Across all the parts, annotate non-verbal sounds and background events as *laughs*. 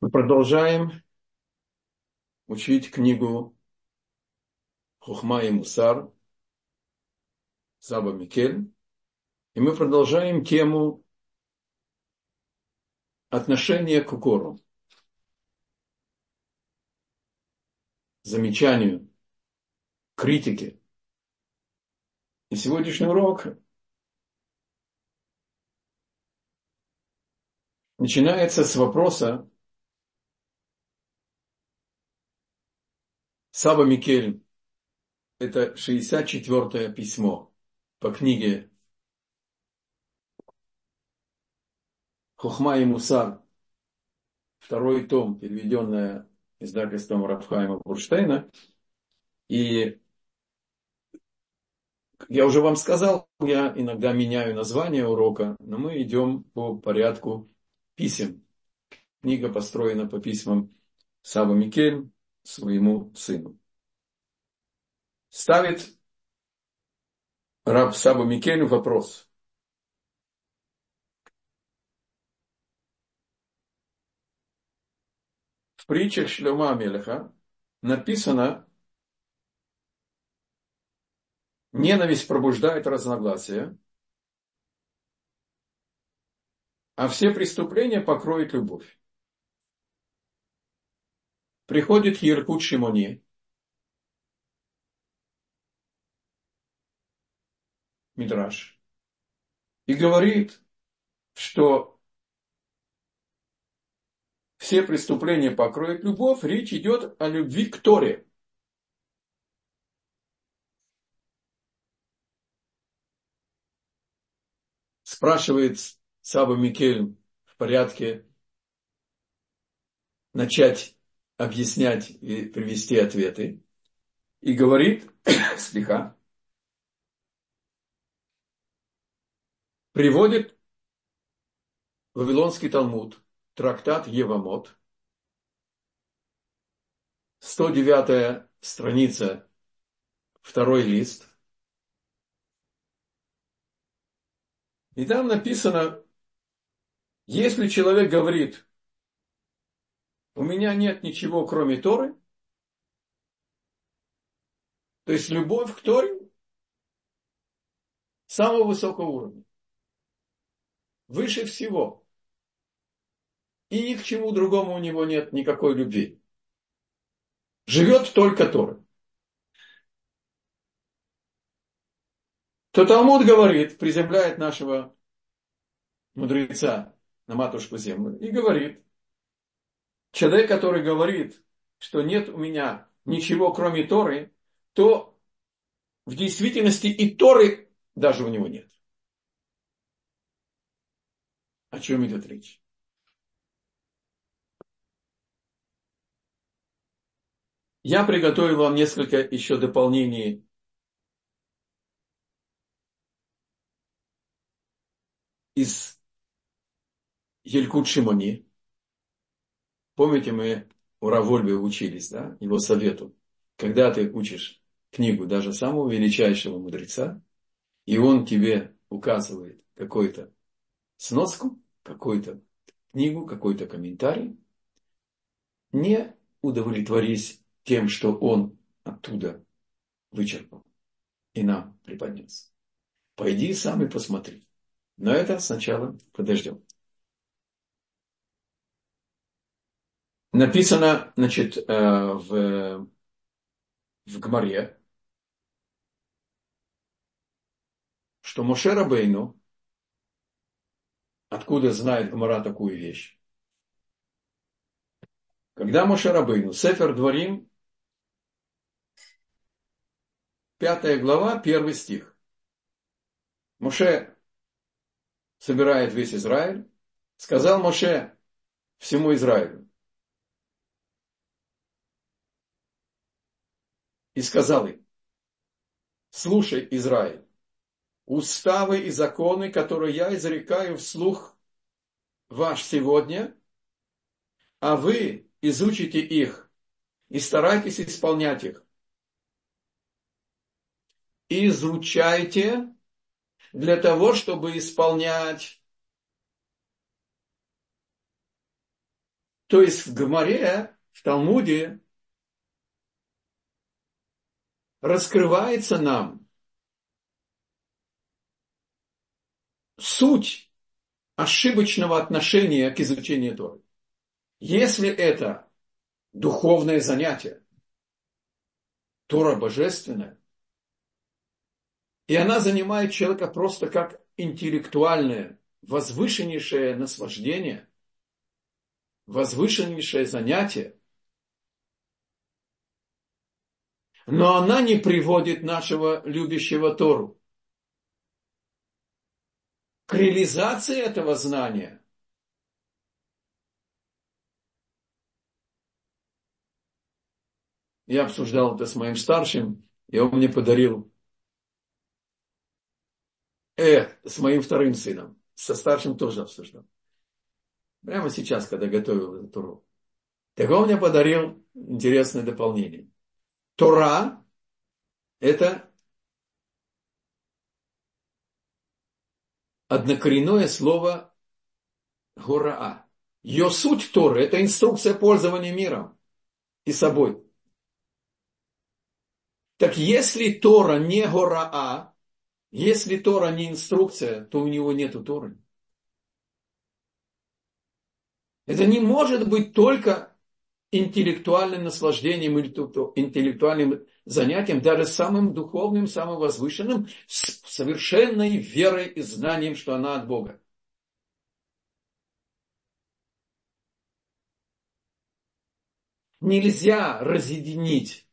Мы продолжаем учить книгу Хухма и Мусар Саба Микель. И мы продолжаем тему отношения к укору. Замечанию, критике. И сегодняшний урок начинается с вопроса, Саба Микель, это 64-е письмо по книге Хухма и Мусар, второй том, переведенное издательством Рафхайма Бурштейна. И я уже вам сказал, я иногда меняю название урока, но мы идем по порядку писем. Книга построена по письмам Саба Микель, своему сыну. Ставит раб Сабу Микелю вопрос. В притчах Шлема Мелеха написано, ненависть пробуждает разногласия, а все преступления покроет любовь. Приходит Еркут Шимони, Мидраш, и говорит, что все преступления покроет любовь, речь идет о любви к Торе. Спрашивает Саба Микель в порядке начать объяснять и привести ответы. И говорит, *coughs* слегка, приводит Вавилонский Талмуд, трактат Евамот, 109 страница, второй лист. И там написано, если человек говорит, у меня нет ничего, кроме Торы. То есть любовь к Торе самого высокого уровня. Выше всего. И ни к чему другому у него нет никакой любви. Живет только Тора. То Талмуд говорит, приземляет нашего мудреца на матушку землю и говорит, человек, который говорит, что нет у меня ничего, кроме Торы, то в действительности и Торы даже у него нет. О чем идет речь? Я приготовил вам несколько еще дополнений из Елькут Шимони. Помните, мы у Равольбе учились, да, его совету. Когда ты учишь книгу даже самого величайшего мудреца, и он тебе указывает какой-то сноску, какую-то книгу, какой-то комментарий, не удовлетворись тем, что он оттуда вычерпал и нам преподнес. Пойди сам и посмотри. Но это сначала подождем. Написано, значит, э, в, в Гмаре, что Моше Рабейну, откуда знает Гмара такую вещь, когда Моше Рабейну, Сефер Дворим, пятая глава, первый стих. Моше собирает весь Израиль, сказал Моше всему Израилю, и сказал им, слушай, Израиль, уставы и законы, которые я изрекаю вслух ваш сегодня, а вы изучите их и старайтесь исполнять их. Изучайте для того, чтобы исполнять. То есть в Гмаре, в Талмуде раскрывается нам суть ошибочного отношения к изучению Торы. Если это духовное занятие, Тора божественная, и она занимает человека просто как интеллектуальное, возвышеннейшее наслаждение, возвышеннейшее занятие, но она не приводит нашего любящего Тору к реализации этого знания. Я обсуждал это с моим старшим, и он мне подарил э, с моим вторым сыном. Со старшим тоже обсуждал. Прямо сейчас, когда готовил эту Туру. Так он мне подарил интересное дополнение. Тора – это однокоренное слово гораа. Ее суть Торы – это инструкция пользования миром и собой. Так если Тора не гораа, если Тора не инструкция, то у него нет Торы. Это не может быть только интеллектуальным наслаждением или интеллектуальным занятием, даже самым духовным, самым возвышенным, с совершенной верой и знанием, что она от Бога. Нельзя разъединить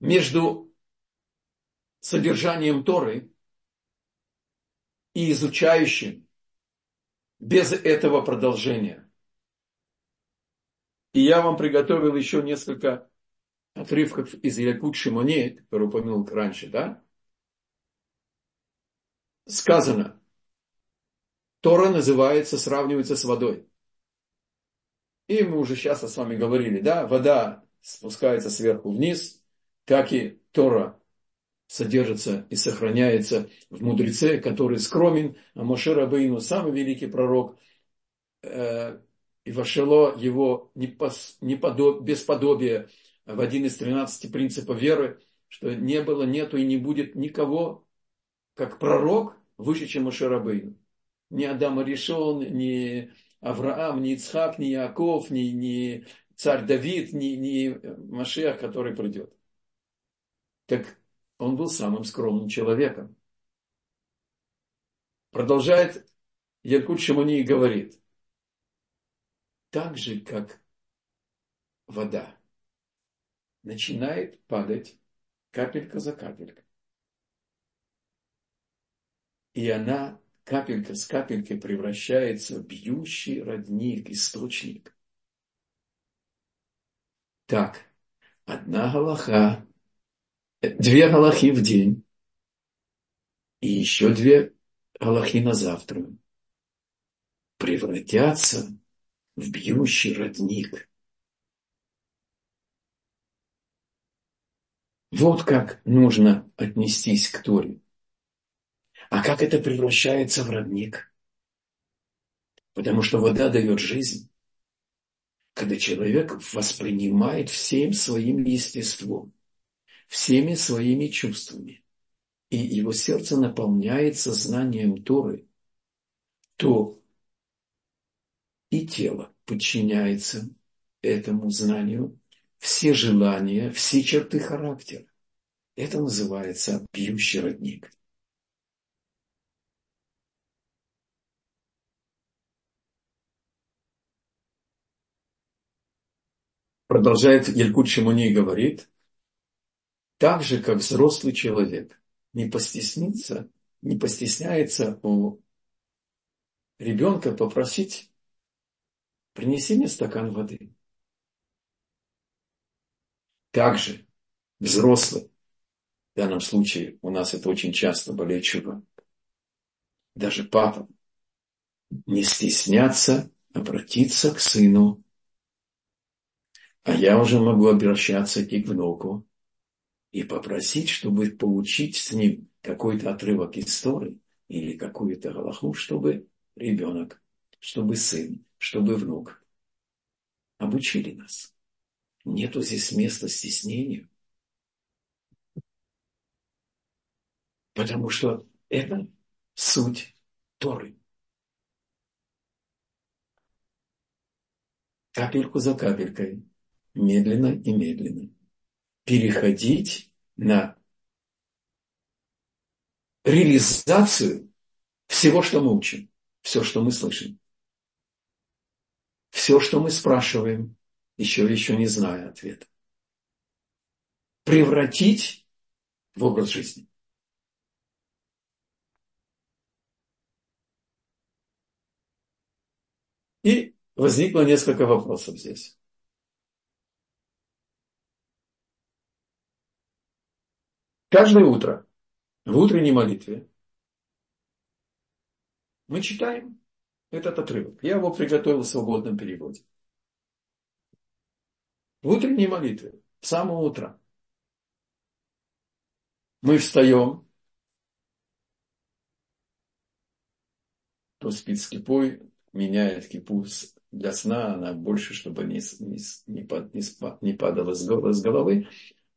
между содержанием Торы и изучающим без этого продолжения. И я вам приготовил еще несколько отрывков из Якут Шимоне, который упомянул раньше, да? Сказано, Тора называется, сравнивается с водой. И мы уже сейчас с вами говорили, да, вода спускается сверху вниз, как и Тора содержится и сохраняется в мудреце, который скромен, а Моше Рабейну самый великий пророк, э, и вошло его бесподобие в один из тринадцати принципов веры, что не было, нету и не будет никого, как пророк, выше, чем Моше Рабейну. Ни Адам решил, ни Авраам, ни Ицхак, ни Яков, ни, ни царь Давид, ни, ни Машех, который придет. Так он был самым скромным человеком. Продолжает Якут Шамуни и говорит, так же, как вода начинает падать капелька за капелькой. И она капелька с капелькой превращается в бьющий родник, источник. Так, одна галаха две галахи в день и еще две галахи на завтра превратятся в бьющий родник. Вот как нужно отнестись к Торе. А как это превращается в родник? Потому что вода дает жизнь. Когда человек воспринимает всем своим естеством всеми своими чувствами, и его сердце наполняется знанием Торы, то и тело подчиняется этому знанию, все желания, все черты характера. Это называется пьющий родник. Продолжает Елькут Шимуни говорит, так же, как взрослый человек не постеснится, не постесняется у ребенка попросить, принеси мне стакан воды. Также взрослый, в данном случае у нас это очень часто болеет чува, даже папа, не стесняться обратиться к сыну. А я уже могу обращаться и к внуку и попросить, чтобы получить с ним какой-то отрывок истории или какую-то галаху, чтобы ребенок, чтобы сын, чтобы внук обучили нас. Нету здесь места стеснению. Потому что это суть Торы. Капельку за капелькой, медленно и медленно, переходить на реализацию всего, что мы учим, все, что мы слышим. Все, что мы спрашиваем, еще еще не зная ответа. Превратить в образ жизни. И возникло несколько вопросов здесь. Каждое утро в утренней молитве мы читаем этот отрывок. Я его приготовил в свободном переводе. В утренней молитве, с самого утра. Мы встаем, кто спит с кипой, меняет кипу для сна, она больше, чтобы не, не, не, не падала с головы.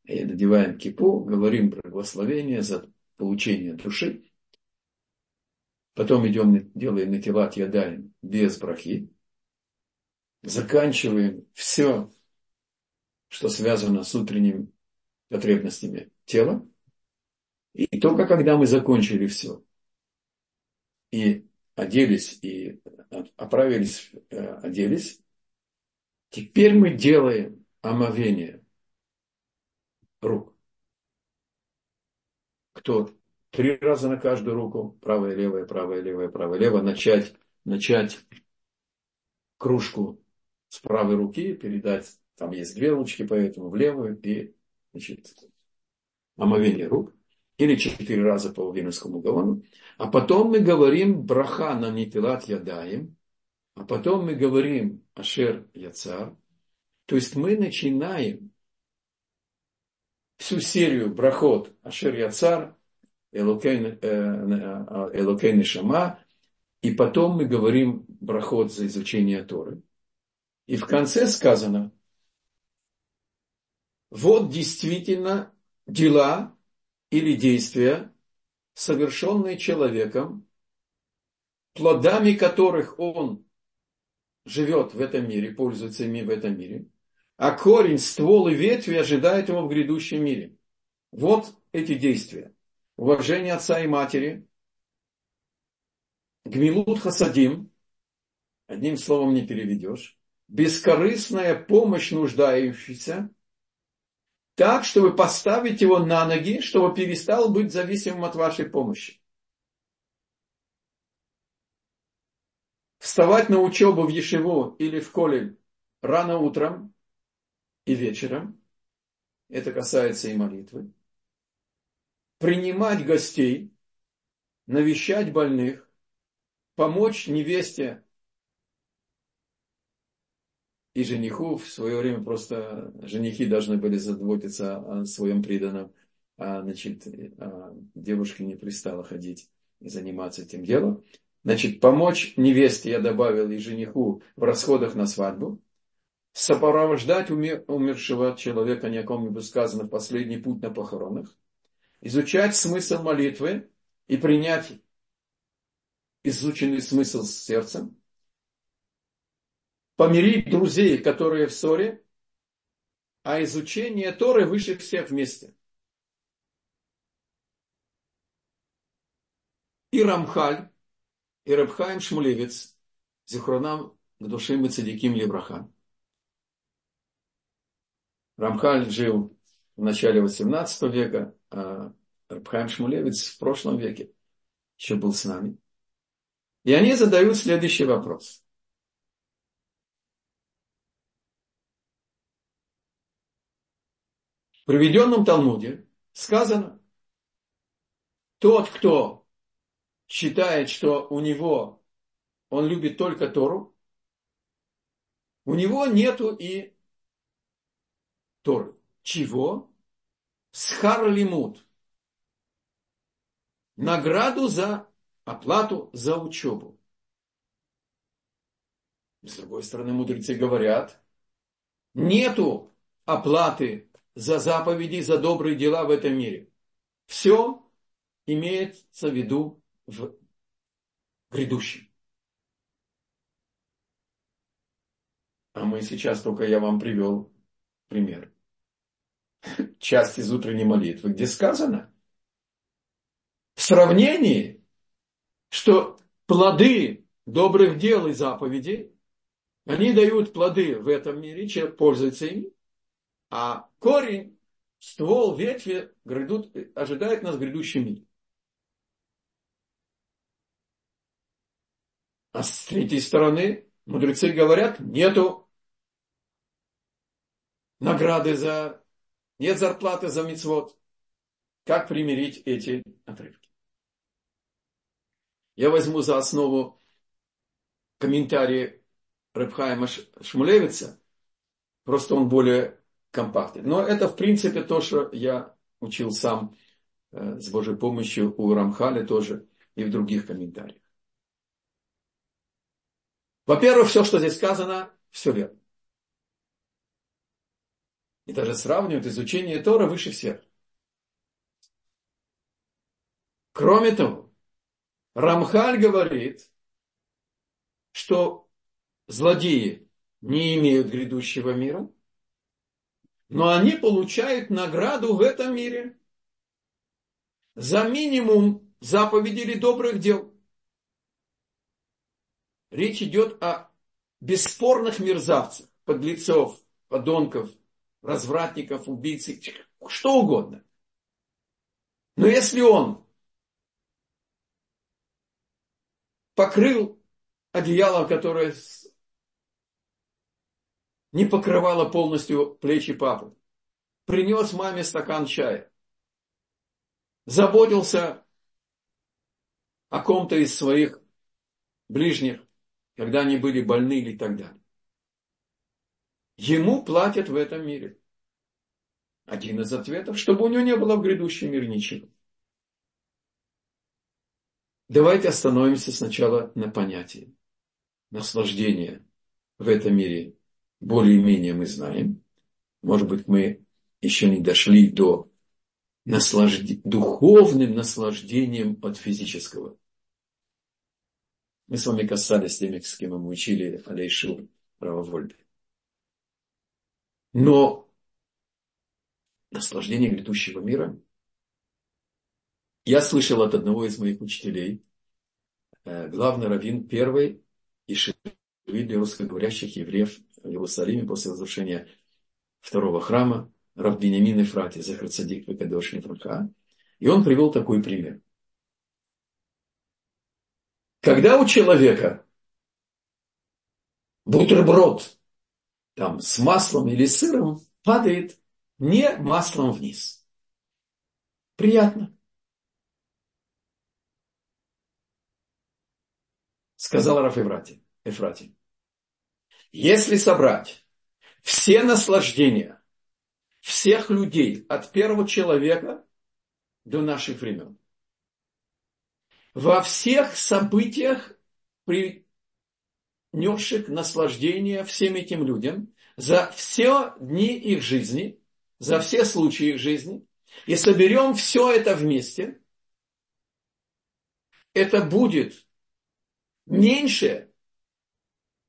И надеваем кипу, говорим благословение за получение души. Потом идем, делаем натилат ядаем без брахи. Заканчиваем все, что связано с утренними потребностями тела. И только когда мы закончили все, и оделись, и оправились, э, оделись, теперь мы делаем омовение рук. Кто три раза на каждую руку, правая, левая, правая, левая, правая, левая, начать, начать кружку с правой руки, передать, там есть две ручки, поэтому в левую, и, значит, омовение рук, или четыре раза по Винскому Гаону, а потом мы говорим браха на нитилат ядаем, а потом мы говорим ашер яцар, то есть мы начинаем всю серию брахот ашер яцар, Элокейн э, э, Шама, и потом мы говорим брахот за изучение Торы. И в конце сказано, вот действительно дела или действия, совершенные человеком, плодами которых он живет в этом мире, пользуется ими в этом мире, а корень, ствол и ветви ожидают его в грядущем мире. Вот эти действия. Уважение отца и матери, гмилут хасадим, одним словом не переведешь, бескорыстная помощь нуждающейся, так, чтобы поставить его на ноги, чтобы перестал быть зависимым от вашей помощи. Вставать на учебу в Ешеву или в Колель рано утром и вечером, это касается и молитвы, принимать гостей, навещать больных, помочь невесте и жениху. В свое время просто женихи должны были заботиться о своем приданном, а значит, а девушке не пристало ходить и заниматься этим делом. Значит, помочь невесте, я добавил, и жениху в расходах на свадьбу, сопровождать умершего человека, ни о ком не было сказано, в последний путь на похоронах, изучать смысл молитвы и принять изученный смысл с сердцем, помирить друзей, которые в ссоре, а изучение Торы выше всех вместе. И Рамхаль, и Рабхаим Шмулевец, Зихронам к душе мы цадиким Левраха. Рамхаль жил в начале 18 века, а Рабхайм Шмулевец в прошлом веке еще был с нами. И они задают следующий вопрос. В приведенном Талмуде сказано, тот, кто считает, что у него, он любит только Тору, у него нету и Торы. Чего? Схар лимут. Награду за оплату за учебу. С другой стороны, мудрецы говорят, нету оплаты за заповеди, за добрые дела в этом мире. Все имеется в виду в грядущем. А мы сейчас только я вам привел пример. Часть из утренней молитвы, где сказано в сравнении, что плоды добрых дел и заповедей, они дают плоды в этом мире, человек пользуется ими, а корень, ствол, ветви грядут, ожидает нас в грядущем мире. А с третьей стороны, мудрецы говорят, нету награды за, нет зарплаты за мицвод. Как примирить эти отрывки? Я возьму за основу комментарии Рабхайма Шмулевица, просто он более компактный. Но это, в принципе, то, что я учил сам э, с Божьей помощью у Рамхаля тоже и в других комментариях. Во-первых, все, что здесь сказано, все верно. И даже сравнивают изучение Тора выше всех. Кроме того, Рамхаль говорит, что злодеи не имеют грядущего мира, но они получают награду в этом мире за минимум заповедей или добрых дел. Речь идет о бесспорных мерзавцах, подлецов, подонков, развратников, убийц, что угодно. Но если он покрыл одеяло, которое не покрывало полностью плечи папы, принес маме стакан чая, заботился о ком-то из своих ближних, когда они были больны или так далее. Ему платят в этом мире. Один из ответов, чтобы у него не было в грядущем мире ничего. Давайте остановимся сначала на понятии. Наслаждение в этом мире более-менее мы знаем. Может быть, мы еще не дошли до наслажд... духовным наслаждением от физического. Мы с вами касались теми, с кем мы учили Алейшу Равовольбе. Но наслаждение грядущего мира я слышал от одного из моих учителей, э, главный раввин первой и для русскоговорящих евреев в Иерусалиме после разрушения второго храма, Рав Бенямин Ефрати, Захар Цадик Векадош Нефраха. И он привел такой пример. Когда у человека бутерброд там, с маслом или сыром падает не маслом вниз. Приятно. сказал Раф Эфрати, Эфрати. Если собрать все наслаждения всех людей от первого человека до наших времен, во всех событиях, принесших наслаждение всем этим людям, за все дни их жизни, за все случаи их жизни, и соберем все это вместе, это будет меньше,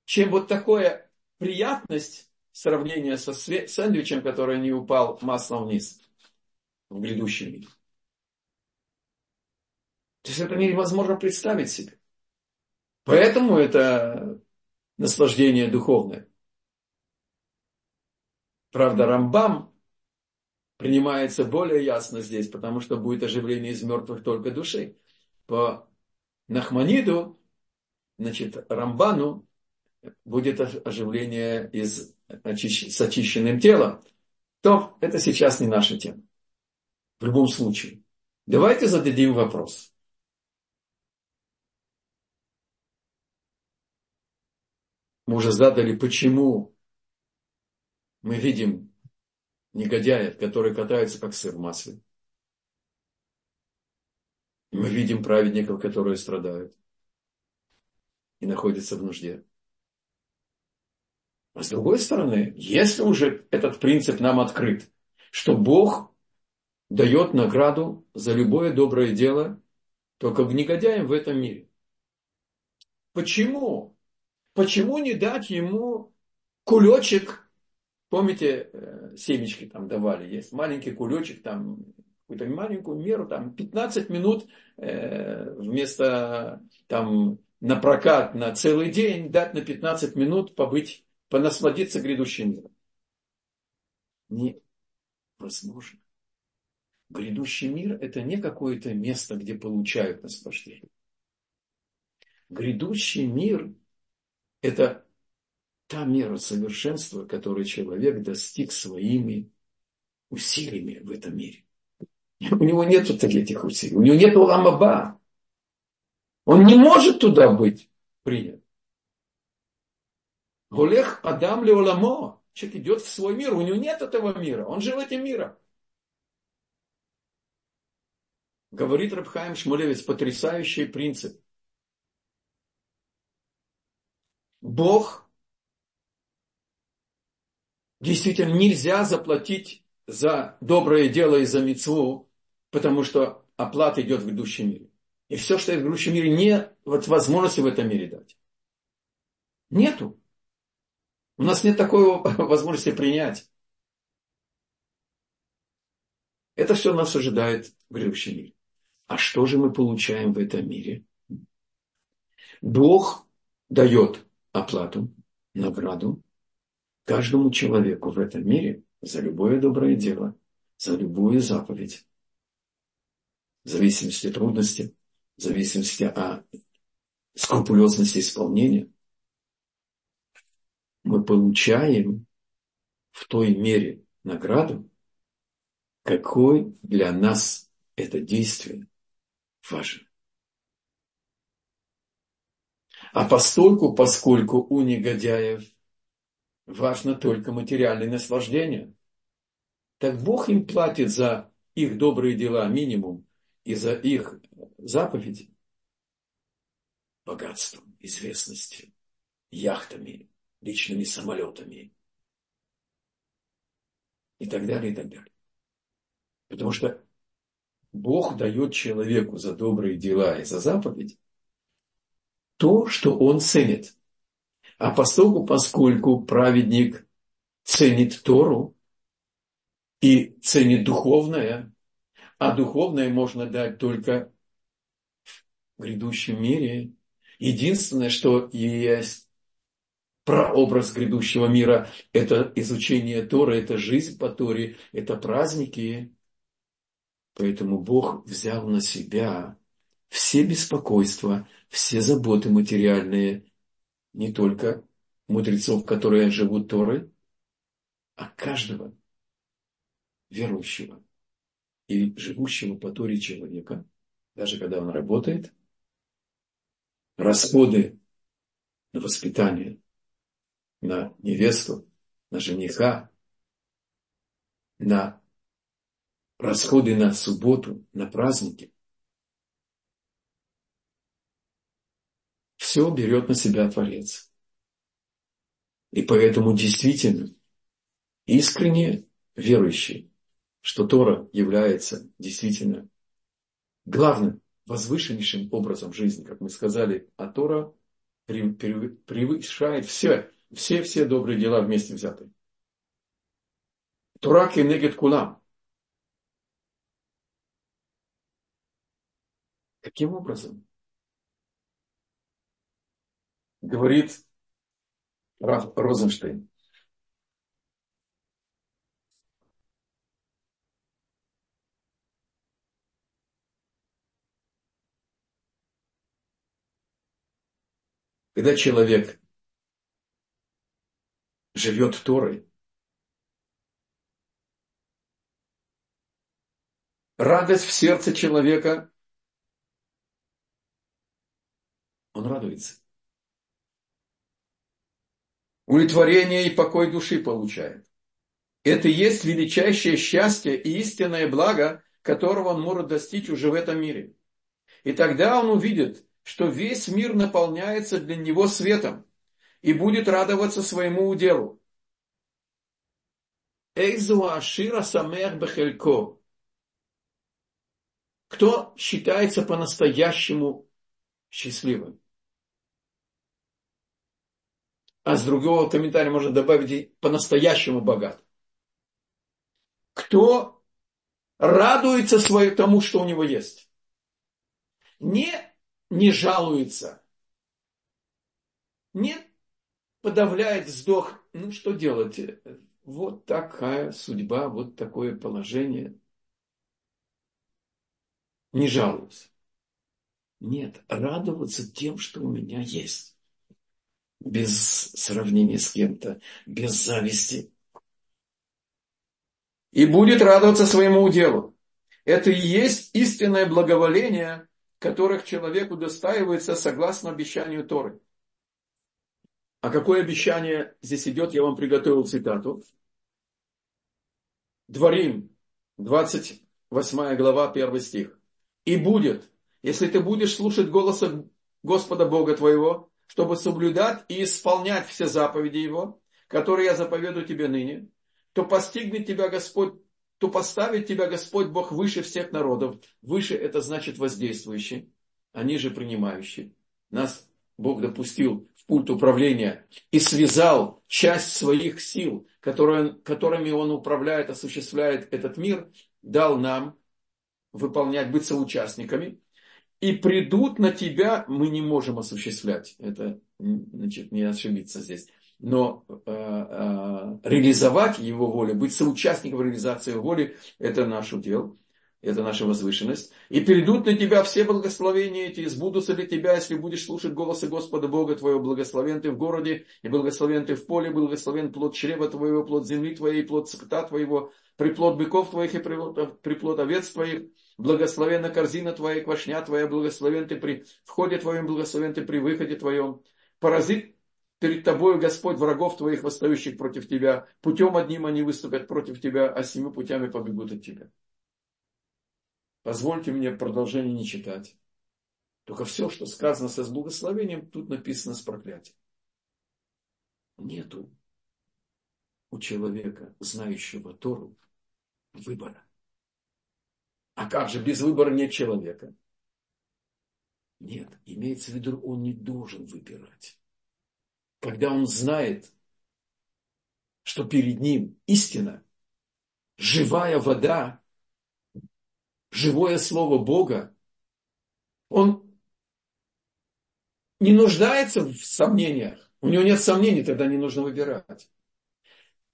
чем вот такая приятность сравнения со сэндвичем, который не упал маслом вниз в грядущем мире. То есть это невозможно представить себе. Поэтому это наслаждение духовное. Правда, Рамбам принимается более ясно здесь, потому что будет оживление из мертвых только души. По Нахманиду значит, Рамбану будет оживление из с очищенным телом, то это сейчас не наша тема. В любом случае. Давайте зададим вопрос. Мы уже задали, почему мы видим негодяев, которые катаются как сыр в масле. Мы видим праведников, которые страдают и находится в нужде. А с другой стороны, если уже этот принцип нам открыт, что Бог дает награду за любое доброе дело только в негодяям в этом мире. Почему? Почему не дать ему кулечек? Помните, э, семечки там давали, есть маленький кулечек, там какую-то маленькую меру, там 15 минут э, вместо там на прокат на целый день, дать на 15 минут побыть, понасладиться грядущим миром. Невозможно. Грядущий мир – это не какое-то место, где получают наслаждение. Грядущий мир – это та мера совершенства, которую человек достиг своими усилиями в этом мире. У него нет вот этих усилий. У него нет ламаба. Он не может туда быть принят. Голех Адам Леоламо. Человек идет в свой мир. У него нет этого мира. Он жил этим миром. Говорит Рабхаим Шмулевец, потрясающий принцип. Бог действительно нельзя заплатить за доброе дело и за мецву, потому что оплата идет в грядущем мире. И все, что есть в грядущем мире, нет вот возможности в этом мире дать. Нету. У нас нет такой *laughs* возможности принять. Это все нас ожидает в грядущем мире. А что же мы получаем в этом мире? Бог дает оплату, награду каждому человеку в этом мире за любое доброе дело, за любую заповедь. В зависимости от трудности, в зависимости от скрупулезности исполнения, мы получаем в той мере награду, какой для нас это действие важен. А постольку, поскольку у негодяев важно только материальное наслаждение, так Бог им платит за их добрые дела минимум и за их заповеди богатством, известностью, яхтами, личными самолетами и так далее, и так далее. Потому что Бог дает человеку за добрые дела и за заповедь то, что он ценит. А поскольку, поскольку праведник ценит Тору и ценит духовное, а духовное можно дать только в грядущем мире, единственное, что есть прообраз грядущего мира, это изучение Торы, это жизнь по Торе, это праздники, Поэтому Бог взял на себя все беспокойства, все заботы материальные, не только мудрецов, которые живут Торой, а каждого верующего и живущего по Торе человека, даже когда он работает, расходы на воспитание, на невесту, на жениха, на расходы на субботу, на праздники. Все берет на себя Творец. И поэтому действительно искренне верующий, что Тора является действительно главным, возвышеннейшим образом жизни, как мы сказали, а Тора превышает все, все, все добрые дела вместе взятые. Тора кенегет кулам. Каким образом? Говорит Розенштейн. Когда человек живет Торой, радость в сердце человека он радуется. Удовлетворение и покой души получает. Это и есть величайшее счастье и истинное благо, которого он может достичь уже в этом мире. И тогда он увидит, что весь мир наполняется для него светом. и будет радоваться своему уделу. Кто считается по-настоящему счастливым? А с другого комментария можно добавить по-настоящему богат. Кто радуется свое, тому, что у него есть. Не, не жалуется. Не подавляет вздох. Ну, что делать? Вот такая судьба, вот такое положение. Не жалуюсь. Нет, радоваться тем, что у меня есть. Без сравнения с кем-то, без зависти и будет радоваться своему уделу. Это и есть истинное благоволение, которых человек удостаивается согласно обещанию Торы. А какое обещание здесь идет, я вам приготовил цитату. Дворим, 28 глава, 1 стих. И будет, если ты будешь слушать голоса Господа Бога твоего, чтобы соблюдать и исполнять все заповеди Его, которые я заповедую тебе ныне, то постигнет тебя Господь, то поставит тебя Господь Бог выше всех народов. Выше это значит воздействующий, а ниже принимающий. Нас Бог допустил в пульт управления и связал часть своих сил, которые, которыми Он управляет, осуществляет этот мир, дал нам выполнять, быть соучастниками. И придут на тебя, мы не можем осуществлять. Это, значит, не ошибиться здесь но э, э, реализовать его волю, быть соучастником реализации воли, это наш удел, это наша возвышенность. И перейдут на тебя все благословения эти, сбудутся для тебя, если будешь слушать голоса Господа Бога твоего, благословен ты в городе, и благословен ты в поле, благословен плод чрева твоего, плод земли твоей, плод скота твоего, приплод быков твоих и приплод овец твоих, благословенна корзина твоя, квашня твоя, благословен ты при входе твоем, благословен ты при выходе твоем. Паразит перед тобою, Господь, врагов твоих, восстающих против тебя. Путем одним они выступят против тебя, а семи путями побегут от тебя. Позвольте мне продолжение не читать. Только все, что сказано со благословением, тут написано с проклятием. Нету у человека, знающего Тору, выбора. А как же без выбора нет человека? Нет, имеется в виду, он не должен выбирать когда он знает, что перед ним истина, живая вода, живое слово Бога, он не нуждается в сомнениях. У него нет сомнений, тогда не нужно выбирать.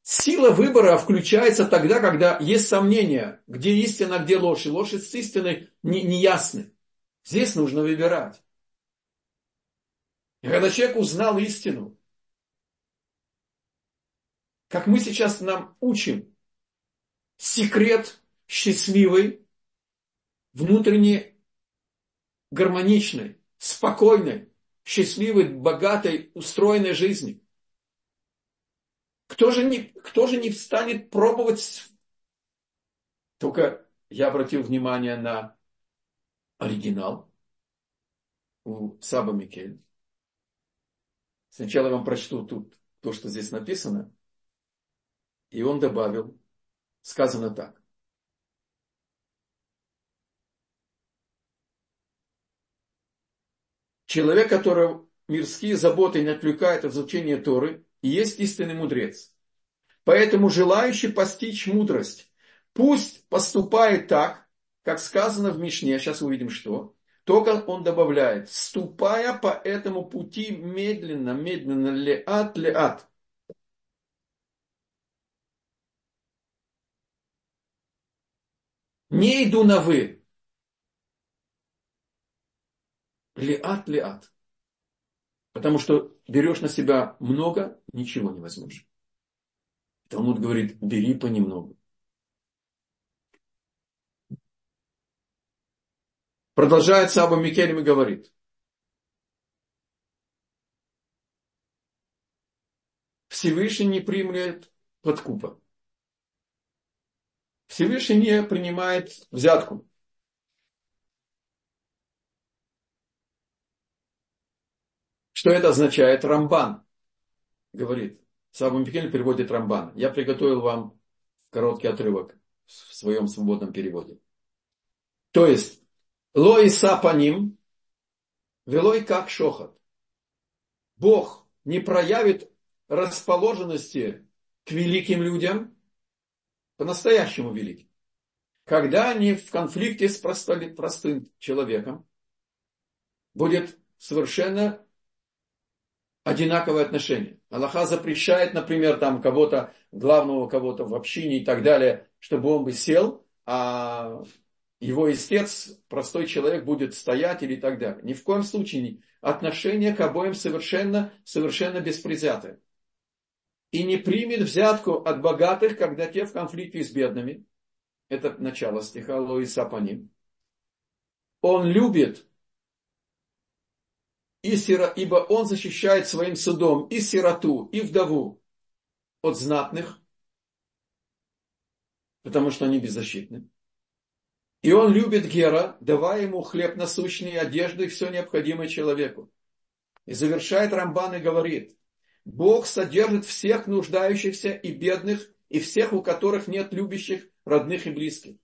Сила выбора включается тогда, когда есть сомнения, где истина, где ложь. И ложь с истиной не, не ясны. Здесь нужно выбирать. И когда человек узнал истину, как мы сейчас нам учим, секрет счастливой, внутренне гармоничной, спокойной, счастливой, богатой, устроенной жизни. Кто же не, кто же не станет пробовать? Только я обратил внимание на оригинал у Саба Микель. Сначала я вам прочту тут то, что здесь написано. И он добавил, сказано так. Человек, которого мирские заботы не отвлекают от изучения Торы, и есть истинный мудрец. Поэтому желающий постичь мудрость, пусть поступает так, как сказано в Мишне, сейчас увидим что, только он добавляет, ступая по этому пути медленно, медленно, леат, леат. Не иду на вы. Лиат, лиат. Потому что берешь на себя много, ничего не возьмешь. Талмуд говорит, бери понемногу. Продолжает Саба Микелем и говорит. Всевышний не примет подкупа. Всевышний не принимает взятку. Что это означает? Рамбан говорит, Сабу Микель переводит Рамбан. Я приготовил вам короткий отрывок в своем свободном переводе. То есть, лой сапаним, велой как шохот. Бог не проявит расположенности к великим людям, по-настоящему великим, когда они в конфликте с простым человеком, будет совершенно одинаковое отношение. Аллаха запрещает, например, там кого-то, главного кого-то в общине и так далее, чтобы он бы сел, а его истец, простой человек, будет стоять или так далее. Ни в коем случае отношение к обоим совершенно, совершенно беспредятое. И не примет взятку от богатых, когда те в конфликте с бедными. Это начало стиха Лоиса по ним. Он любит и сиро, ибо он защищает своим судом и сироту, и вдову от знатных, потому что они беззащитны. И он любит Гера, давая ему хлеб насущный, одежду и все необходимое человеку. И завершает Рамбан и говорит, Бог содержит всех нуждающихся и бедных, и всех, у которых нет любящих, родных и близких.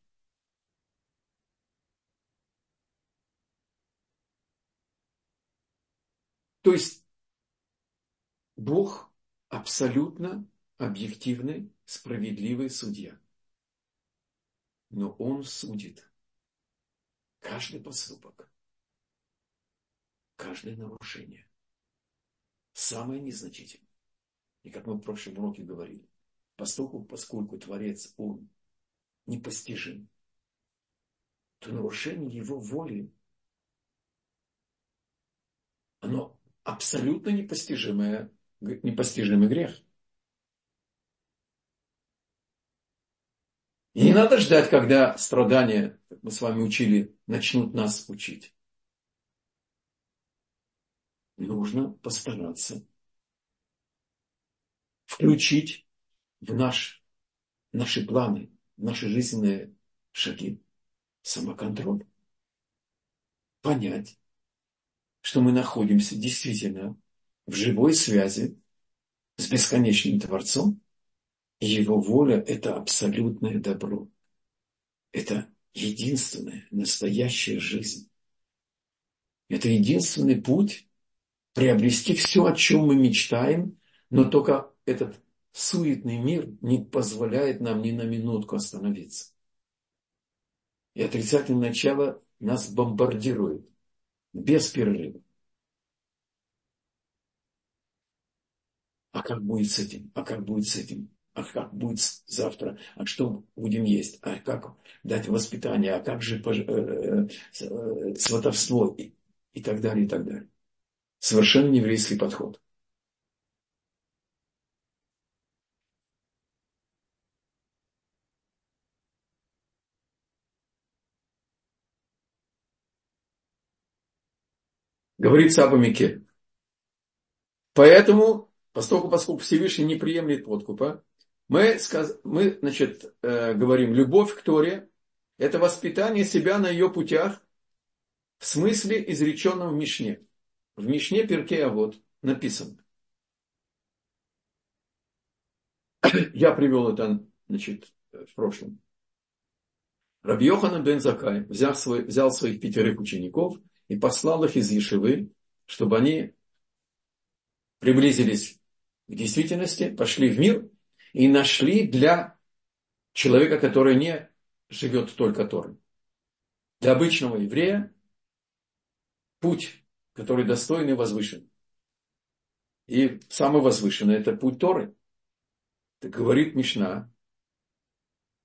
То есть Бог абсолютно объективный, справедливый судья. Но Он судит каждый поступок, каждое нарушение. Самое незначительное. И как мы в прошлом уроке говорили, поскольку, поскольку Творец, Он непостижим, то нарушение Его воли, оно абсолютно непостижимое, непостижимый грех. И не надо ждать, когда страдания, как мы с вами учили, начнут нас учить. Нужно постараться включить в наш, наши планы, наши жизненные шаги самоконтроль. Понять, что мы находимся действительно в живой связи с бесконечным Творцом, и Его воля – это абсолютное добро. Это единственная настоящая жизнь. Это единственный путь приобрести все, о чем мы мечтаем, но только этот суетный мир не позволяет нам ни на минутку остановиться. И отрицательное начало нас бомбардирует без перерыва. А как будет с этим? А как будет с этим? А как будет завтра? А что будем есть? А как дать воспитание? А как же э, э, сватовство? И, и так далее, и так далее. Совершенно еврейский подход. Говорит Саба Микель. Поэтому, поскольку, поскольку Всевышний не приемлет подкупа, мы, мы значит, э, говорим, любовь к Торе – это воспитание себя на ее путях в смысле изреченном в Мишне. В Мишне Перке а вот написано. *coughs* Я привел это значит, в прошлом. Рабьохана бен Закай взял, свой, взял своих пятерых учеников и послал их из Ешивы, чтобы они приблизились к действительности, пошли в мир и нашли для человека, который не живет только Торой. Для обычного еврея путь, который достойный и возвышен. И самый возвышенный – это путь Торы. Это говорит Мишна,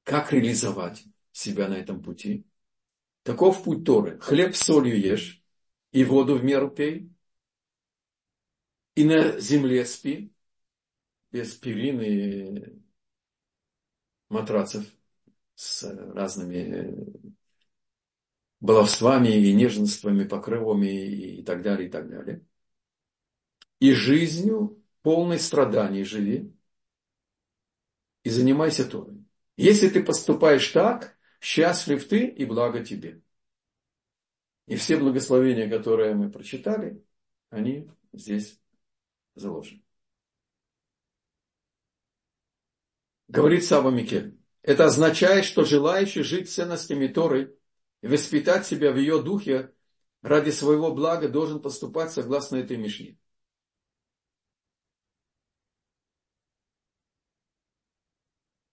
как реализовать себя на этом пути. Таков путь Торы. Хлеб с солью ешь, и воду в меру пей, и на земле спи, без перин и матрацев с разными баловствами и неженствами, покрывами и так далее, и так далее. И жизнью полной страданий живи и занимайся Торой. Если ты поступаешь так, счастлив ты и благо тебе. И все благословения, которые мы прочитали, они здесь заложены. Говорит Саба Микель. Это означает, что желающий жить ценностями Торы и воспитать себя в ее духе ради своего блага должен поступать согласно этой Мишне.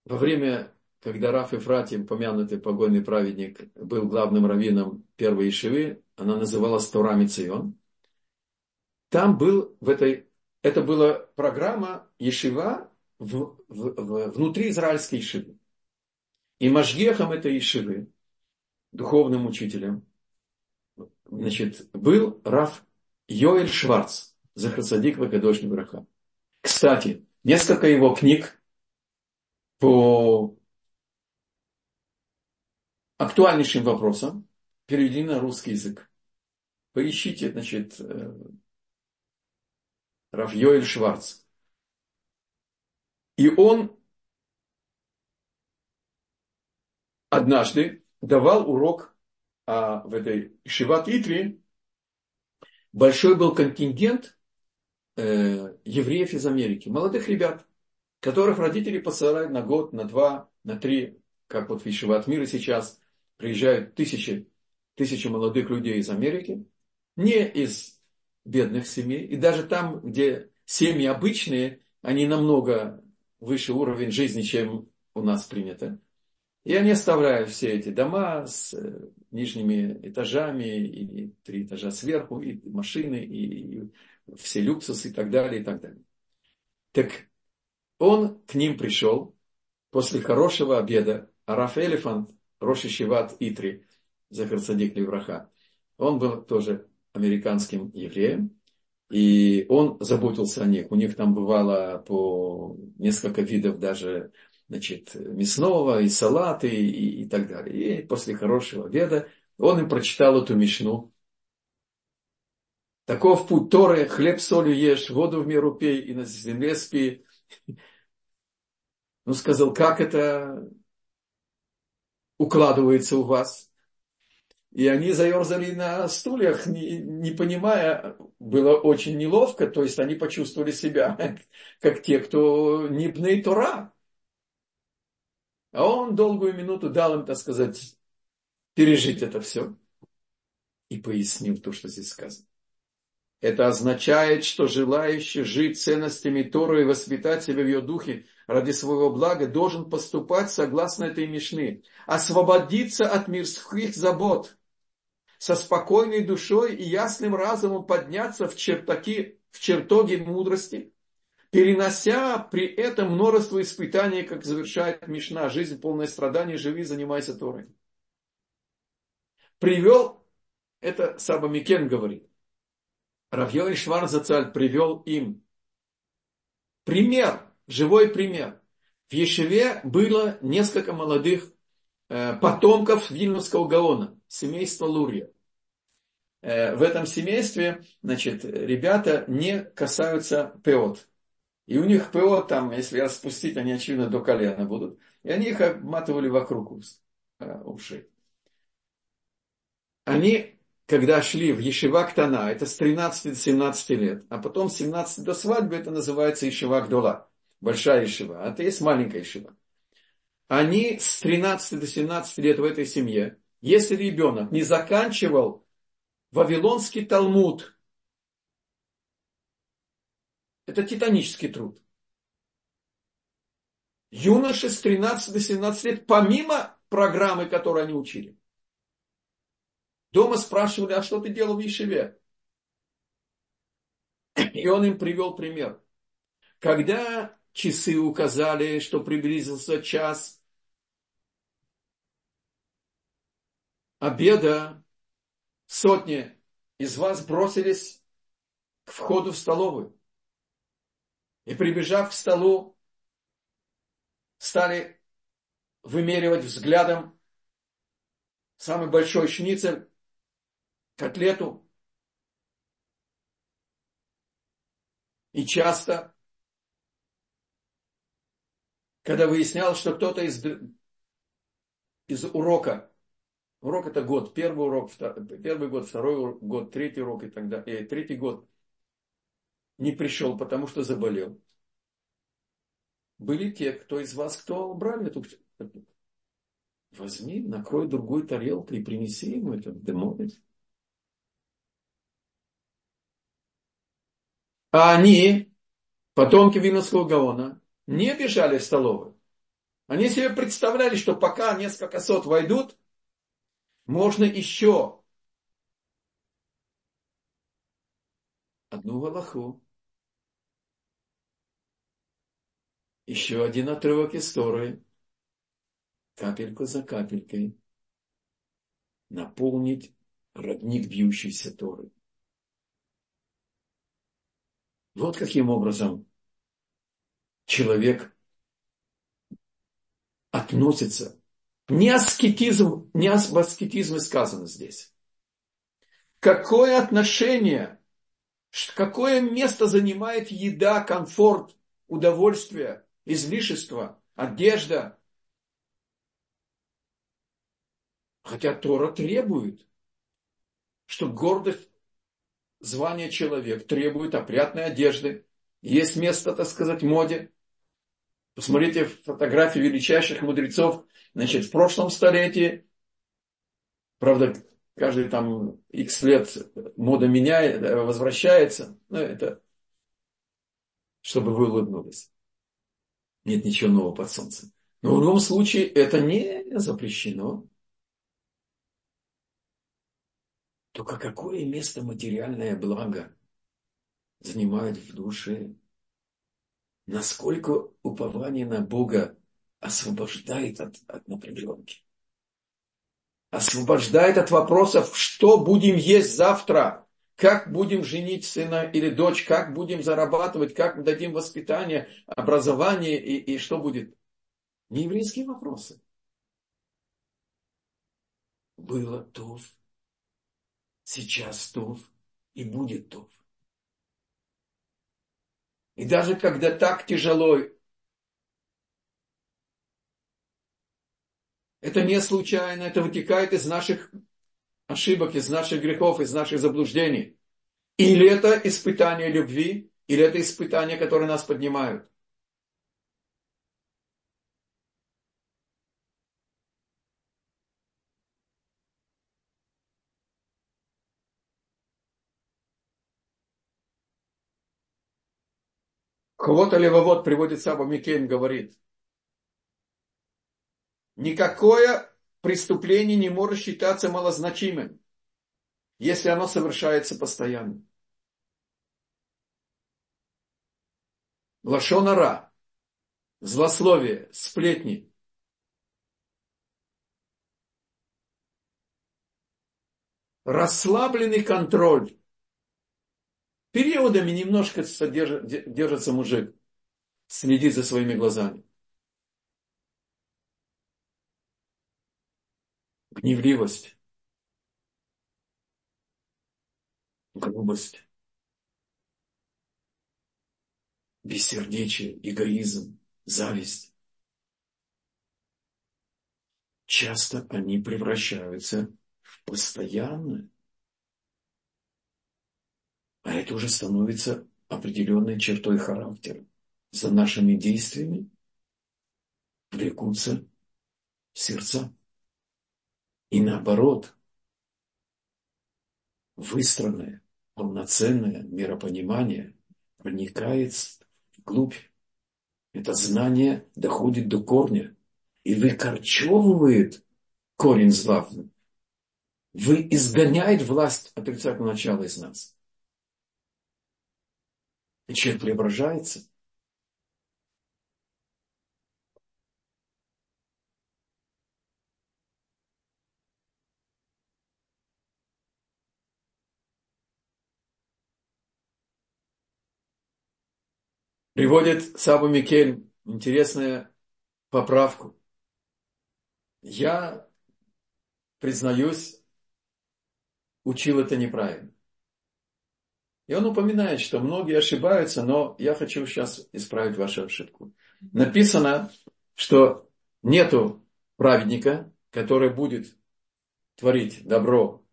Во время, когда Раф Ифратим, помянутый погойный праведник, был главным раввином первой Ишивы, она называлась Торами Цион, там был в этой, это была программа Ешива в, в, в, внутри израильской Ешивы. И Машгехом этой Ешивы, духовным учителем, значит, был Раф Йоэль Шварц, Захарсадик Вакадошни Браха. Кстати, несколько его книг по актуальнейшим вопросам переведены на русский язык. Поищите, значит, э, Раф Йоэль Шварц. И он однажды давал урок а в этой Шиват Итри. Большой был контингент э, евреев из Америки, молодых ребят, которых родители посылают на год, на два, на три, как вот в Ишиват мира сейчас, приезжают тысячи, тысячи молодых людей из Америки, не из бедных семей, и даже там, где семьи обычные, они намного выше уровень жизни, чем у нас принято. И они оставляют все эти дома с э, нижними этажами, и три этажа сверху, и машины, и, все люксусы и так далее, и так далее. Так он к ним пришел после хорошего обеда. Араф Элефант, Роши Шиват Итри, Захар Садик Левраха, он был тоже американским евреем, и он заботился о них. У них там бывало по несколько видов даже значит, мясного, и салаты, и, и так далее. И после хорошего обеда он им прочитал эту мишну. Таков путь Торы, хлеб солью ешь, воду в меру пей, и на земле спи. *laughs* Ну, сказал, как это укладывается у вас? И они заерзали на стульях, не, не понимая, было очень неловко, то есть они почувствовали себя *laughs* как те, кто не бней Тора. А он долгую минуту дал им, так сказать, пережить это все. И пояснил то, что здесь сказано. Это означает, что желающий жить ценностями Торы и воспитать себя в ее духе ради своего блага должен поступать согласно этой Мишны, освободиться от мирских забот, со спокойной душой и ясным разумом подняться в чертоги, в чертоги мудрости перенося при этом множество испытаний, как завершает Мишна, жизнь полная страданий, живи, занимайся Торой. Привел, это Саба Микен говорит, Равьёль Шварзацаль привел им пример, живой пример. В Ешеве было несколько молодых э, потомков Вильнюсского Гаона, семейства Лурия. Э, в этом семействе, значит, ребята не касаются пеот. И у них ПО там, если распустить, они очевидно до колена будут. И они их обматывали вокруг э, ушей. Они, когда шли в Ешивак Тана, это с 13 до 17 лет, а потом с 17 до свадьбы это называется Ешивак Дола, большая Ешива, а это есть маленькая Ешива. Они с 13 до 17 лет в этой семье, если ребенок не заканчивал Вавилонский Талмуд, это титанический труд. Юноши с 13 до 17 лет, помимо программы, которую они учили. Дома спрашивали, а что ты делал в Ешеве? И он им привел пример. Когда часы указали, что приблизился час обеда, сотни из вас бросились к входу в столовую. И прибежав к столу, стали вымеривать взглядом самый большой шницель, котлету. И часто, когда выяснял, что кто-то из, из урока, урок это год, первый урок, первый год, второй год, третий урок и так далее, третий год, не пришел, потому что заболел. были те, кто из вас, кто брали эту... Возьми, накрой другой тарелкой и принеси ему это домой. А они, потомки Виновского Гаона, не бежали в столовую. Они себе представляли, что пока несколько сот войдут, можно еще одну Галаху, еще один отрывок истории, капельку за капелькой, наполнить родник бьющейся Торы. Вот каким образом человек относится. Не аскетизм, не об аскетизме сказано здесь. Какое отношение, какое место занимает еда, комфорт, удовольствие, излишество, одежда. Хотя Тора требует, что гордость звания человек требует опрятной одежды. Есть место, так сказать, моде. Посмотрите фотографии величайших мудрецов, значит, в прошлом столетии. Правда, каждый там x лет мода меняет, возвращается. Но это чтобы вы улыбнулись. Нет ничего нового под солнцем. Но в любом случае это не запрещено. Только какое место материальное благо занимает в душе? Насколько упование на Бога освобождает от, от напряженки? Освобождает от вопросов, что будем есть завтра? Как будем женить сына или дочь? Как будем зарабатывать? Как дадим воспитание, образование и, и что будет? Не еврейские вопросы. Было то, сейчас тов и будет тов. И даже когда так тяжело, это не случайно, это вытекает из наших ошибок, из наших грехов, из наших заблуждений. Или это испытание любви, или это испытания, которые нас поднимают. Хвот Левовод приводит Саба Микейн, говорит, никакое преступление не может считаться малозначимым, если оно совершается постоянно. Лашонара, злословие, сплетни. Расслабленный контроль Периодами немножко содержит, держится мужик, следит за своими глазами. Гневливость, грубость, бессердечие, эгоизм, зависть. Часто они превращаются в постоянное а это уже становится определенной чертой характера. За нашими действиями влекутся сердца. И наоборот, выстроенное, полноценное миропонимание проникает вглубь. Это знание доходит до корня и выкорчевывает корень зла. Вы изгоняет власть отрицательного начала из нас. И человек преображается. Приводит Сабу Микель интересную поправку. Я, признаюсь, учил это неправильно. И он упоминает, что многие ошибаются, но я хочу сейчас исправить вашу ошибку. Написано, что нету праведника, который будет творить добро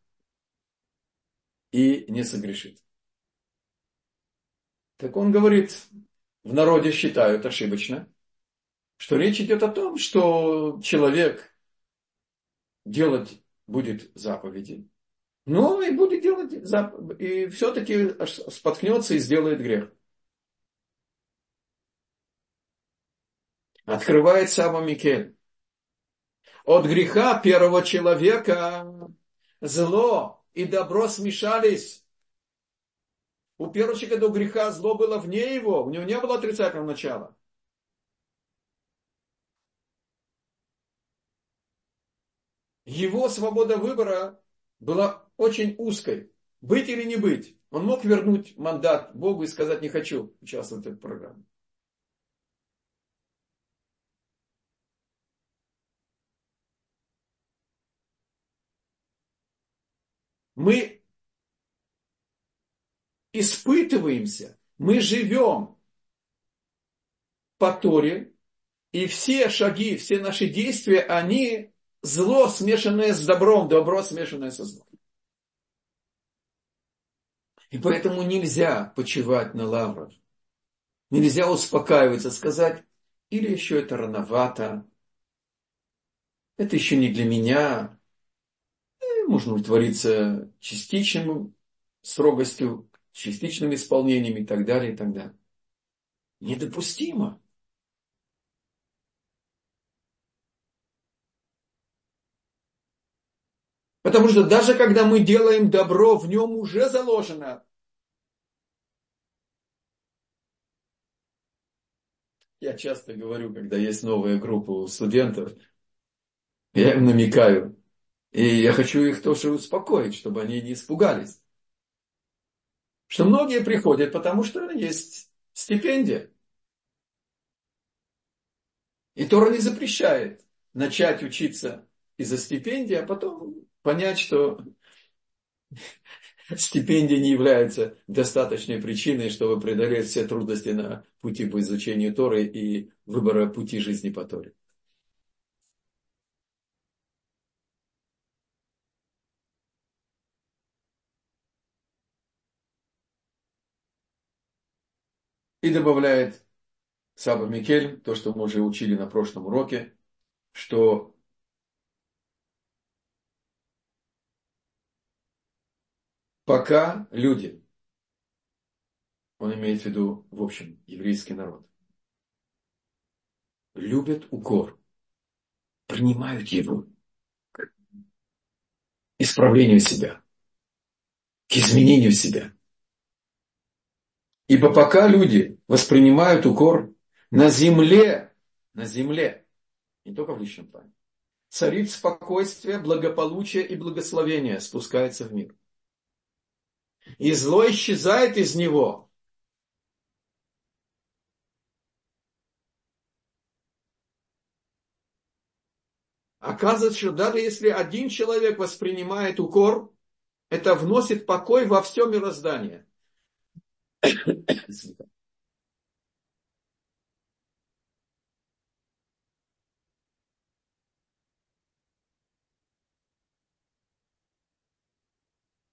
и не согрешит. Так он говорит, в народе считают ошибочно, что речь идет о том, что человек делать будет заповеди, но и будет делать и все-таки споткнется и сделает грех. Открывает Саба Микель. От греха первого человека зло и добро смешались. У первого человека до греха зло было вне его, у него не было отрицательного начала. Его свобода выбора была очень узкой. Быть или не быть. Он мог вернуть мандат Богу и сказать, не хочу участвовать в этой программе. Мы испытываемся, мы живем по Торе, и все шаги, все наши действия, они зло, смешанное с добром, добро, смешанное со злом. И поэтому нельзя почивать на лаврах. Нельзя успокаиваться, сказать, или еще это рановато, это еще не для меня, можно удовлетвориться частичным строгостью, частичным исполнением и так далее, и так далее. Недопустимо. Потому что даже когда мы делаем добро, в нем уже заложено. Я часто говорю, когда есть новая группа студентов, я им намекаю, и я хочу их тоже успокоить, чтобы они не испугались. Что многие приходят, потому что есть стипендия. И Тора не запрещает начать учиться из-за стипендии, а потом понять, что стипендия не является достаточной причиной, чтобы преодолеть все трудности на пути по изучению Торы и выбора пути жизни по Торе. И добавляет Саба Микель, то, что мы уже учили на прошлом уроке, что пока люди, он имеет в виду, в общем, еврейский народ, любят укор, принимают его. К исправлению себя, к изменению себя – Ибо пока люди воспринимают укор на земле, на земле, не только в личном плане, царит спокойствие, благополучие и благословение спускается в мир. И зло исчезает из него. Оказывается, что даже если один человек воспринимает укор, это вносит покой во все мироздание.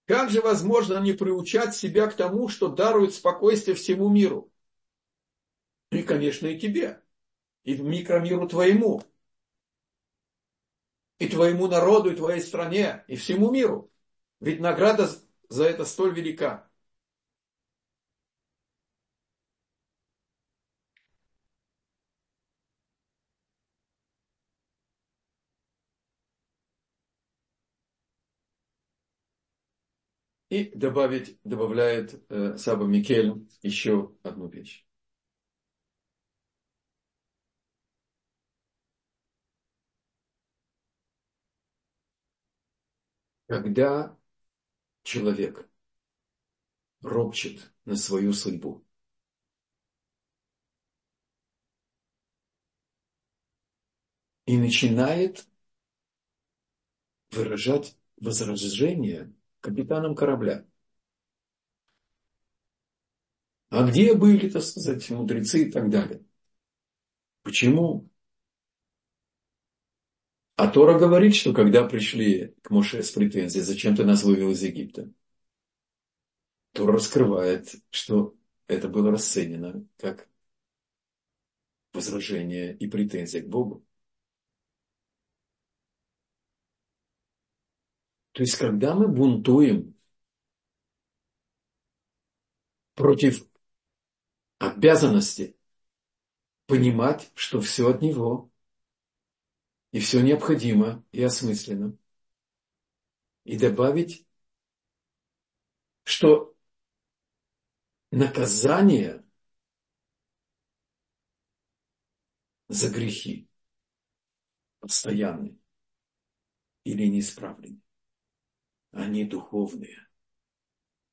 Как же возможно не приучать себя к тому, что дарует спокойствие всему миру? И, конечно, и тебе, и микромиру твоему, и твоему народу, и твоей стране, и всему миру. Ведь награда за это столь велика. И добавить, добавляет э, Саба Микель еще одну вещь. Когда человек ропчет на свою судьбу, и начинает выражать возражение капитаном корабля. А где были, так сказать, мудрецы и так далее? Почему? А Тора говорит, что когда пришли к Моше с претензией, зачем ты нас вывел из Египта? Тора раскрывает, что это было расценено как возражения и претензии к Богу. То есть, когда мы бунтуем против обязанности понимать, что все от Него, и все необходимо и осмысленно, и добавить, что наказание за грехи постоянные или неисправленные они духовные.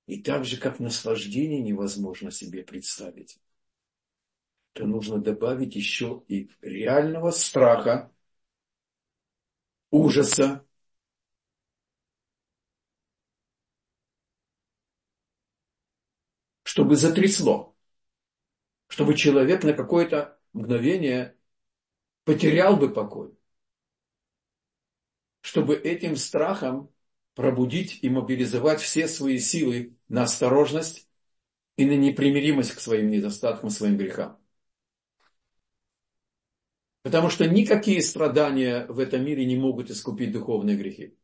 И так же, как наслаждение невозможно себе представить, то нужно добавить еще и реального страха, ужаса, чтобы затрясло, чтобы человек на какое-то мгновение потерял бы покой, чтобы этим страхом пробудить и мобилизовать все свои силы на осторожность и на непримиримость к своим недостаткам, своим грехам. Потому что никакие страдания в этом мире не могут искупить духовные грехи.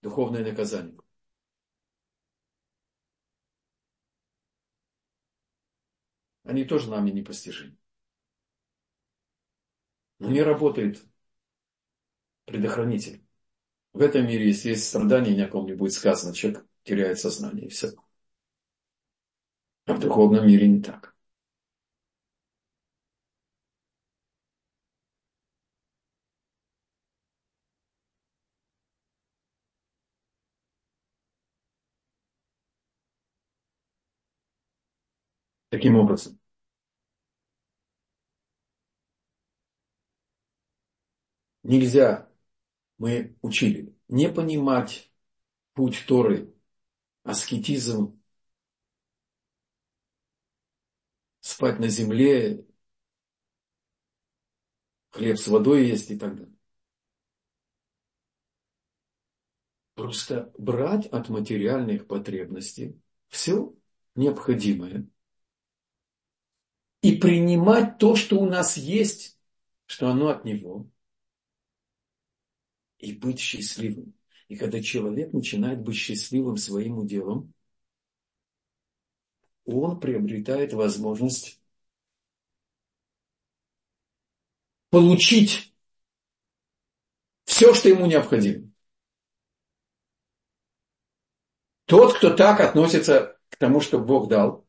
Духовное наказание. Они тоже нами непостижимы. Но не работает предохранитель. В этом мире, если есть страдания, ни о ком не будет сказано, человек теряет сознание, и все. А в духовном мире не так. Таким образом, нельзя мы учили. Не понимать путь Торы, аскетизм, спать на земле, хлеб с водой есть и так далее. Просто брать от материальных потребностей все необходимое и принимать то, что у нас есть, что оно от него – и быть счастливым. И когда человек начинает быть счастливым своим уделом, он приобретает возможность получить все, что ему необходимо. Тот, кто так относится к тому, что Бог дал,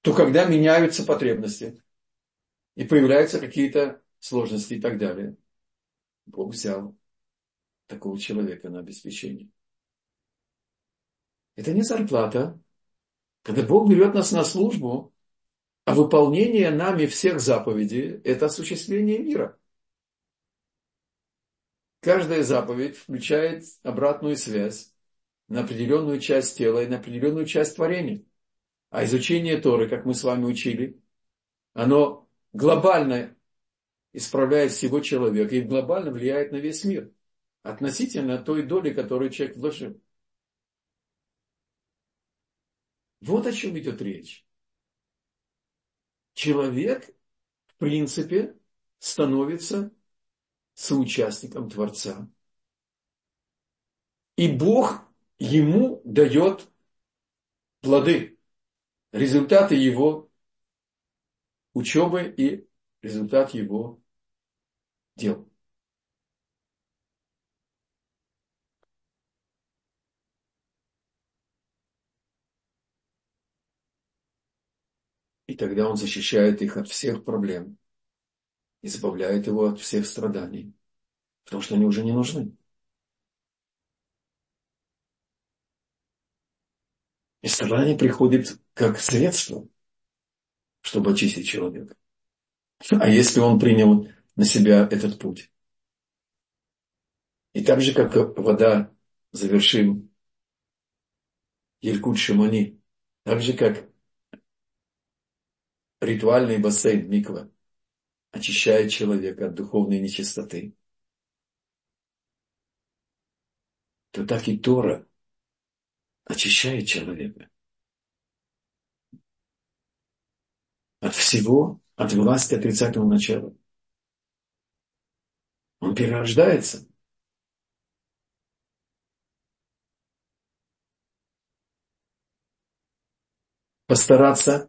то когда меняются потребности и появляются какие-то сложности и так далее – Бог взял такого человека на обеспечение. Это не зарплата. Когда Бог берет нас на службу, а выполнение нами всех заповедей – это осуществление мира. Каждая заповедь включает обратную связь на определенную часть тела и на определенную часть творения. А изучение Торы, как мы с вами учили, оно глобально исправляет всего человека и глобально влияет на весь мир относительно той доли, которую человек вложил. Вот о чем идет речь. Человек, в принципе, становится соучастником Творца. И Бог ему дает плоды, результаты его учебы и результат его дел. И тогда он защищает их от всех проблем, избавляет его от всех страданий, потому что они уже не нужны. И страдание приходит как средство, чтобы очистить человека. А если он принял на себя этот путь. И так же, как вода, завершим Елькут Шимани, так же, как ритуальный бассейн Миква очищает человека от духовной нечистоты, то так и Тора очищает человека от всего, от власти отрицательного начала. Он перерождается. Постараться,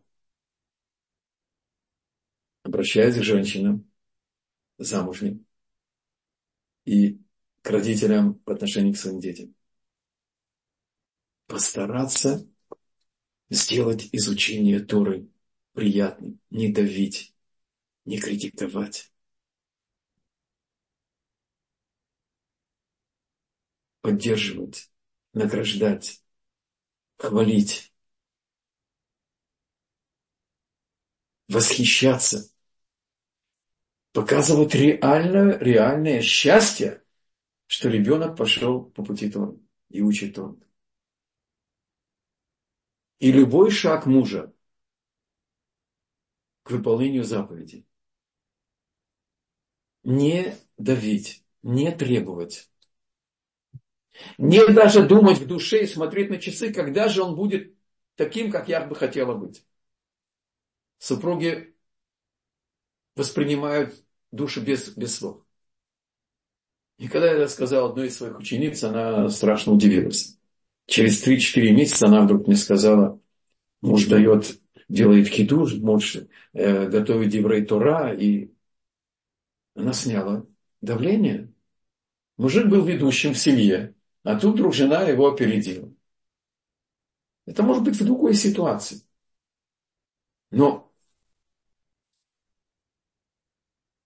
обращаясь к женщинам, замужним и к родителям в отношении к своим детям. Постараться сделать изучение Торы приятным, не давить, не критиковать. Поддерживать, награждать, хвалить, восхищаться, показывать реальное, реальное счастье, что ребенок пошел по пути Торы и учит Тору. И любой шаг мужа к выполнению заповедей. Не давить, не требовать. Не даже думать в душе и смотреть на часы, когда же он будет таким, как я бы хотела быть. Супруги воспринимают душу без, без слов. И когда я сказал одной из своих учениц, она страшно удивилась. Через 3-4 месяца она вдруг мне сказала, муж дает делает хидуш, может э, готовить еврей Тора, и она сняла давление. Мужик был ведущим в семье, а тут вдруг жена его опередила. Это может быть в другой ситуации. Но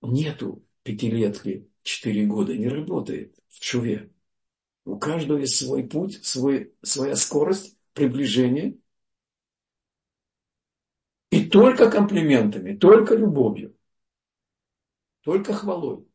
нету пятилетки, четыре года, не работает в чуве. У каждого есть свой путь, свой, своя скорость приближения и только комплиментами, только любовью, только хвалой.